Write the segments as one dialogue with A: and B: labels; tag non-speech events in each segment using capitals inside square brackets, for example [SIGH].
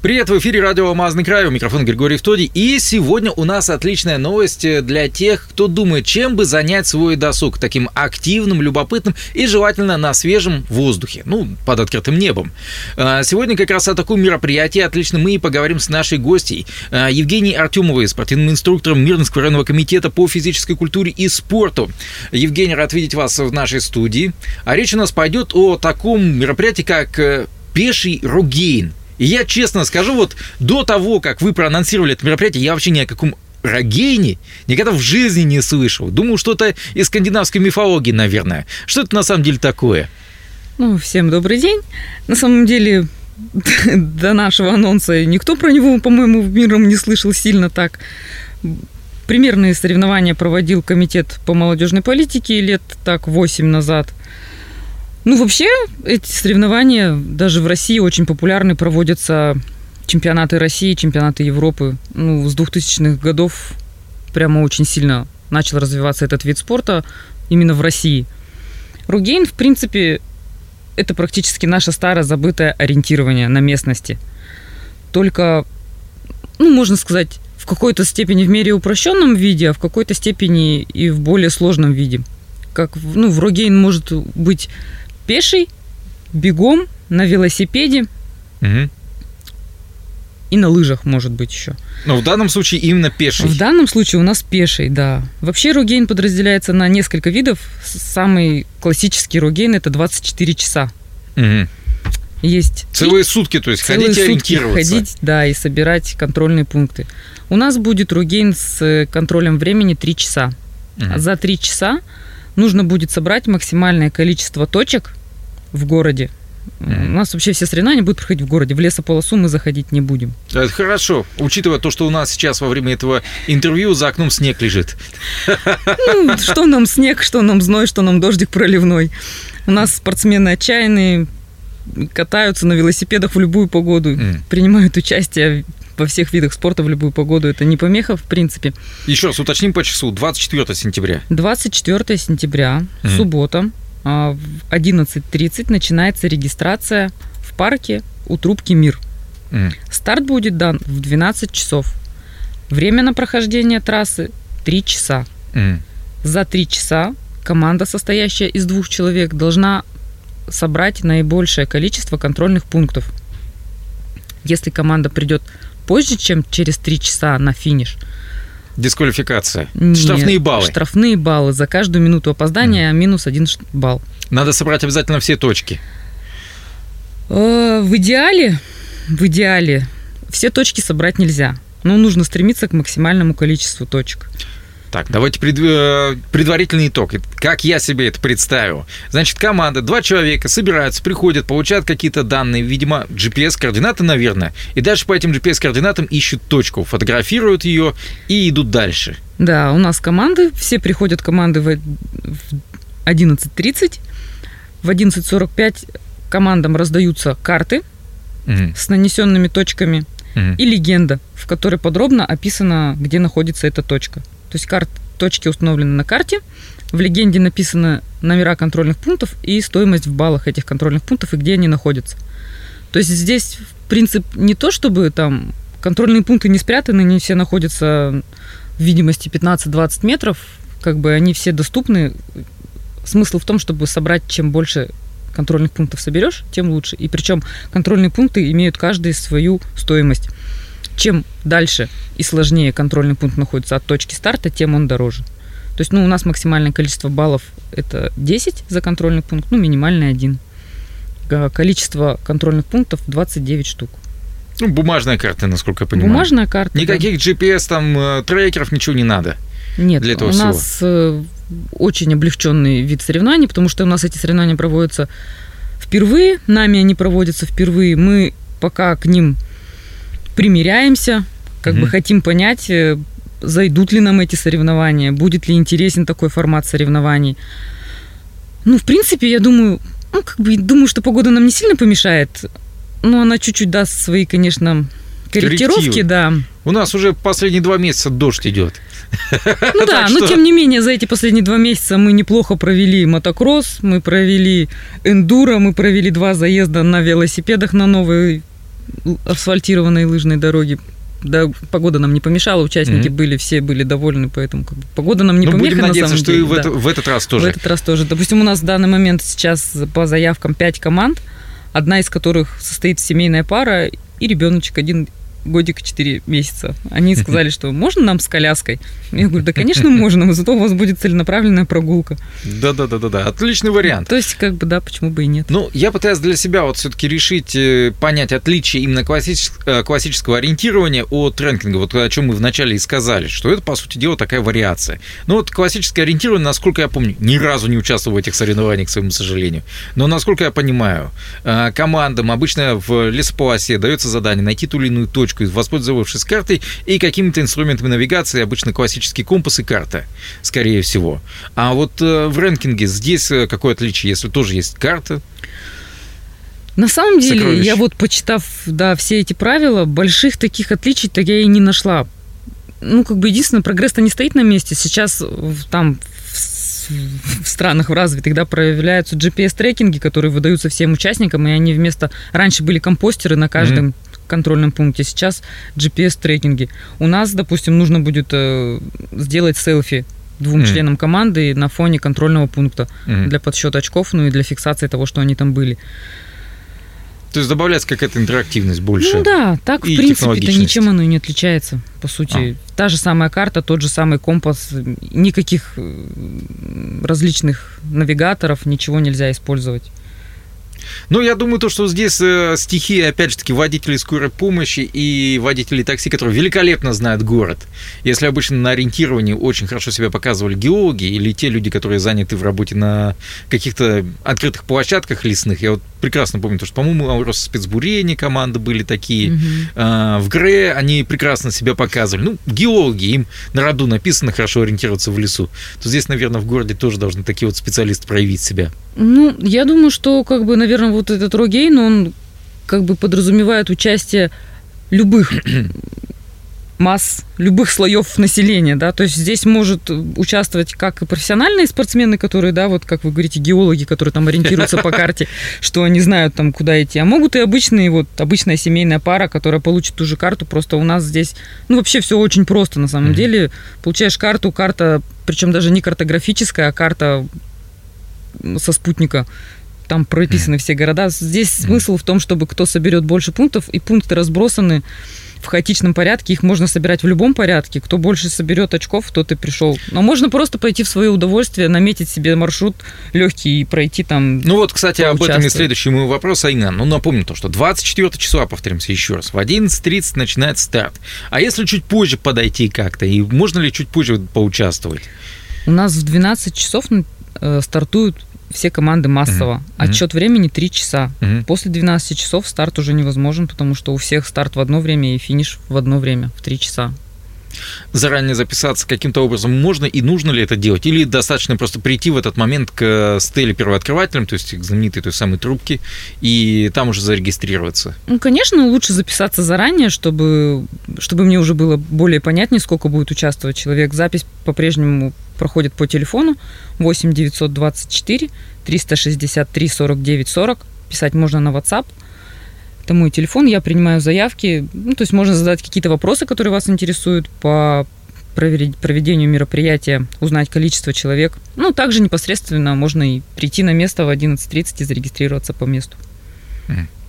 A: Привет, в эфире радио «Алмазный край», у микрофона Григорий Втоди. И сегодня у нас отличная новость для тех, кто думает, чем бы занять свой досуг, таким активным, любопытным и желательно на свежем воздухе, ну, под открытым небом. А, сегодня как раз о таком мероприятии отлично мы и поговорим с нашей гостьей а, Евгенией Артемовой, спортивным инструктором Мирнского районного комитета по физической культуре и спорту. Евгений, рад видеть вас в нашей студии. А речь у нас пойдет о таком мероприятии, как э, пеший рогейн. И я честно скажу, вот до того, как вы проанонсировали это мероприятие, я вообще ни о каком Рогейне никогда в жизни не слышал. Думаю, что-то из скандинавской мифологии, наверное. Что это на самом деле такое?
B: Ну, всем добрый день. На самом деле, [LAUGHS] до нашего анонса никто про него, по-моему, в миром не слышал сильно так. Примерные соревнования проводил комитет по молодежной политике лет так 8 назад. Ну, вообще, эти соревнования даже в России очень популярны, проводятся чемпионаты России, чемпионаты Европы. Ну, с 2000-х годов прямо очень сильно начал развиваться этот вид спорта именно в России. Ругейн, в принципе, это практически наше старое забытое ориентирование на местности. Только, ну, можно сказать, в какой-то степени в мере упрощенном виде, а в какой-то степени и в более сложном виде. Как, ну, в Рогейн может быть пеший, бегом, на велосипеде.
A: Угу.
B: И на лыжах, может быть, еще.
A: Но в данном случае именно пеший.
B: В данном случае у нас пеший, да. Вообще ругейн подразделяется на несколько видов. Самый классический ругейн – это 24 часа.
A: Угу.
B: Есть
A: целые сутки, то есть
B: целые
A: ходить и ориентироваться.
B: ходить, да, и собирать контрольные пункты. У нас будет ругейн с контролем времени 3 часа.
A: Угу.
B: За 3 часа нужно будет собрать максимальное количество точек в городе. У нас вообще все соревнования будут проходить в городе. В лесополосу мы заходить не будем.
A: Это хорошо, учитывая то, что у нас сейчас во время этого интервью за окном снег лежит.
B: Ну, что нам снег, что нам зной, что нам дождик проливной. У нас спортсмены отчаянные, катаются на велосипедах в любую погоду,
A: Мгм.
B: принимают участие во всех видах спорта в любую погоду. Это не помеха, в принципе.
A: Еще раз уточним по часу. 24 сентября.
B: 24 сентября,
A: Мгм.
B: суббота, в 11.30 начинается регистрация в парке у трубки «Мир».
A: Мгм.
B: Старт будет дан в 12 часов. Время на прохождение трассы 3 часа.
A: Мгм.
B: За 3 часа команда, состоящая из двух человек, должна собрать наибольшее количество контрольных пунктов. Если команда придет позже, чем через 3 часа на финиш,
A: Дисквалификация.
B: нет,
A: Штрафные баллы.
B: Штрафные баллы. За каждую минуту опоздания минус один балл.
A: Надо собрать обязательно все точки.
B: Э, В идеале, в идеале все точки собрать нельзя. Но нужно стремиться к максимальному количеству точек.
A: Так, давайте пред- э, предварительный итог. Как я себе это представил? Значит, команда, два человека собираются, приходят, получают какие-то данные, видимо, GPS-координаты, наверное, и дальше по этим GPS-координатам ищут точку, фотографируют ее и идут дальше.
B: Да, у нас команды, все приходят команды в в 11.30. В 11.45 командам раздаются карты
A: Мгм,
B: с нанесенными точками
A: мгм.
B: и легенда, в которой подробно описано, где находится эта точка. То есть карт, точки установлены на карте, в легенде написаны номера контрольных пунктов и стоимость в баллах этих контрольных пунктов и где они находятся. То есть здесь принцип не то, чтобы там контрольные пункты не спрятаны, они все находятся в видимости 15-20 метров, как бы они все доступны. Смысл в том, чтобы собрать чем больше контрольных пунктов соберешь, тем лучше. И причем контрольные пункты имеют каждый свою стоимость. Чем дальше и сложнее контрольный пункт находится от точки старта, тем он дороже. То есть, ну, у нас максимальное количество баллов это 10 за контрольный пункт, ну, минимальный один. Га- Количество контрольных пунктов 29 штук.
A: Ну, бумажная карта, насколько я понимаю.
B: Бумажная карта. да.
A: Никаких GPS, там, э, трекеров, ничего не надо.
B: Нет,
A: для этого
B: у нас э, очень облегченный вид соревнований, потому что у нас эти соревнования проводятся впервые, нами они проводятся впервые. Мы пока к ним примеряемся, как
A: Мгм.
B: бы хотим понять, э, зайдут ли нам эти соревнования, будет ли интересен такой формат соревнований. Ну, в принципе, я думаю, ну, как бы думаю, что погода нам не сильно помешает, но она чуть-чуть даст свои, конечно, корректировки,
A: Коррективы.
B: да.
A: У нас уже последние два месяца дождь идет. [LAUGHS]
B: Ну да, но тем не менее, за эти последние два месяца мы неплохо провели мотокросс, мы провели эндуро, мы провели два заезда на велосипедах на новой л- асфальтированной лыжной дороге. Да, погода нам не помешала, участники
A: Мгм.
B: были, все были довольны, поэтому как бы, погода нам не
A: Ну,
B: помеха
A: будем
B: на
A: надеяться,
B: самом
A: что
B: деле.
A: и в,
B: да.
A: это- в этот раз
B: В
A: тоже.
B: этот раз тоже. Допустим, у нас в данный момент сейчас по заявкам 5 команд, одна из которых состоит семейная пара и ребеночек один годик 4 месяца. Они [LAUGHS] сказали, что можно нам с коляской? Я говорю, да, конечно, [LAUGHS] можно, но зато у вас будет целенаправленная прогулка.
A: Да-да-да-да, отличный вариант.
B: То есть, как бы, да, почему бы и нет.
A: Ну, я пытаюсь для себя вот все-таки решить, э, понять отличие именно классичес- э, классического ориентирования от трекинга, вот о чем мы вначале и сказали, что это, по сути дела, такая вариация. Ну, вот классическое ориентирование, насколько я помню, ни разу не участвовал в этих соревнованиях, к своему сожалению, но, насколько я понимаю, э, командам обычно в лесополосе дается задание найти ту или иную точку, воспользовавшись картой и какими-то инструментами навигации, обычно классический компас и карта, скорее всего. А вот э, в рэнкинге здесь э, какое отличие, если тоже есть карта,
B: На самом деле,
A: Сокровище.
B: я вот почитав, да, все эти правила, больших таких отличий так я и не нашла. Ну, как бы единственное, прогресс-то не стоит на месте. Сейчас там в странах в развитых, да, проявляются GPS-трекинги, которые выдаются всем участникам, и они вместо... Раньше были компостеры на каждом контрольном пункте, сейчас GPS-трекинги. У нас, допустим, нужно будет э, сделать селфи двум
A: Мгм.
B: членам команды на фоне контрольного пункта
A: Мгм.
B: для подсчета очков, ну и для фиксации того, что они там были.
A: То есть добавляется какая-то интерактивность больше.
B: Ну да, так, в принципе-то ничем оно и не отличается, по сути.
A: А.
B: Та же самая карта, тот же самый компас, никаких э, различных навигаторов, ничего нельзя использовать.
A: Ну, я думаю, то, что здесь э, стихия, опять же таки, водителей скорой помощи и водителей такси, которые великолепно знают город. Если обычно на ориентировании очень хорошо себя показывали геологи или те люди, которые заняты в работе на каких-то открытых площадках лесных, я вот прекрасно помню, то, что, по-моему, у спецбурения команды были такие.
B: Мгм.
A: А, В ГРЭ они прекрасно себя показывали. Ну, геологи, им на роду написано хорошо ориентироваться в лесу. То здесь, наверное, в городе тоже должны такие вот специалисты проявить себя.
B: Ну, я думаю, что, как бы, наверное, вот этот Рогейн, он как бы подразумевает участие любых [CLEARS THROAT] масс, любых слоев населения, да, то есть здесь может участвовать как и профессиональные спортсмены, которые, да, вот как вы говорите, геологи, которые там ориентируются по карте, [LAUGHS] что они знают там, куда идти, а могут и обычные, вот, обычная семейная пара, которая получит ту же карту, просто у нас здесь, ну, вообще все очень просто, на самом деле, получаешь карту, карта, причем даже не картографическая, а карта со спутника, там прописаны все города. Здесь смысл в том, чтобы кто соберет больше пунктов, и пункты разбросаны в хаотичном порядке, их можно собирать в любом порядке. Кто больше соберет очков, тот и пришел. Но можно просто пойти в свое удовольствие, наметить себе маршрут легкий и пройти там.
A: Ну вот, кстати, об этом и следующий мой вопрос, Айна. Ну, напомню то, что 24 числа, повторимся еще раз, в 11.30 начинает старт. А если чуть позже подойти как-то, и можно ли чуть позже поучаствовать?
B: У нас в 12 часов э, стартуют все команды массово.
A: Мгм.
B: Отчет времени 3 часа.
A: Мгм.
B: После 12 часов старт уже невозможен, потому что у всех старт в одно время и финиш в одно время, в 3 часа.
A: Заранее записаться каким-то образом можно и нужно ли это делать? Или достаточно просто прийти в этот момент к стеле первооткрывателям, то есть к знаменитой той самой трубке, и там уже зарегистрироваться?
B: Ну, конечно, лучше записаться заранее, чтобы, чтобы мне уже было более понятнее, сколько будет участвовать человек. Запись по-прежнему проходит по телефону 8 924 363 49 40. Писать можно на WhatsApp. Это мой телефон, я принимаю заявки. Ну, то есть можно задать какие-то вопросы, которые вас интересуют по проведению мероприятия, узнать количество человек. Ну, также непосредственно можно и прийти на место в 11.30 и зарегистрироваться по месту.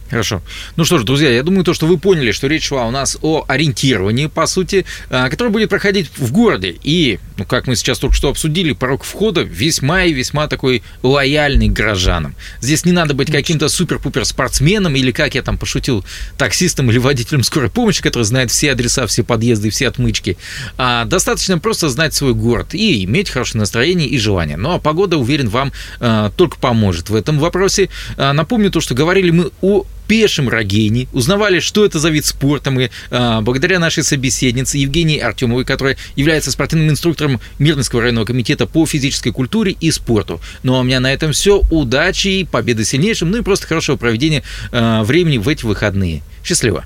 A: Хорошо. Ну что ж, друзья, я думаю, то, что вы поняли, что речь шла у нас о ориентировании, по сути, а, которое будет проходить в городе. И, ну, как мы сейчас только что обсудили, порог входа весьма и весьма такой лояльный к горожанам. Здесь не надо быть каким-то супер-пупер спортсменом или, как я там пошутил, таксистом или водителем скорой помощи, который знает все адреса, все подъезды, все отмычки. А достаточно просто знать свой город и иметь хорошее настроение и желание. Ну, а погода, уверен, вам а, только поможет в этом вопросе. А, напомню то, что говорили мы о пешем рогене, узнавали, что это за вид спорта. Мы а, благодаря нашей собеседнице Евгении Артемовой, которая является спортивным инструктором Мирнинского районного комитета по физической культуре и спорту. Ну а у меня на этом все. Удачи, победы сильнейшим, ну и просто хорошего проведения а, времени в эти выходные. Счастливо!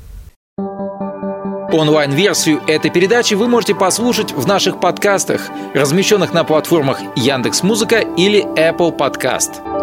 A: Онлайн-версию этой передачи вы можете послушать в наших подкастах, размещенных на платформах Яндекс.Музыка или Apple Podcast.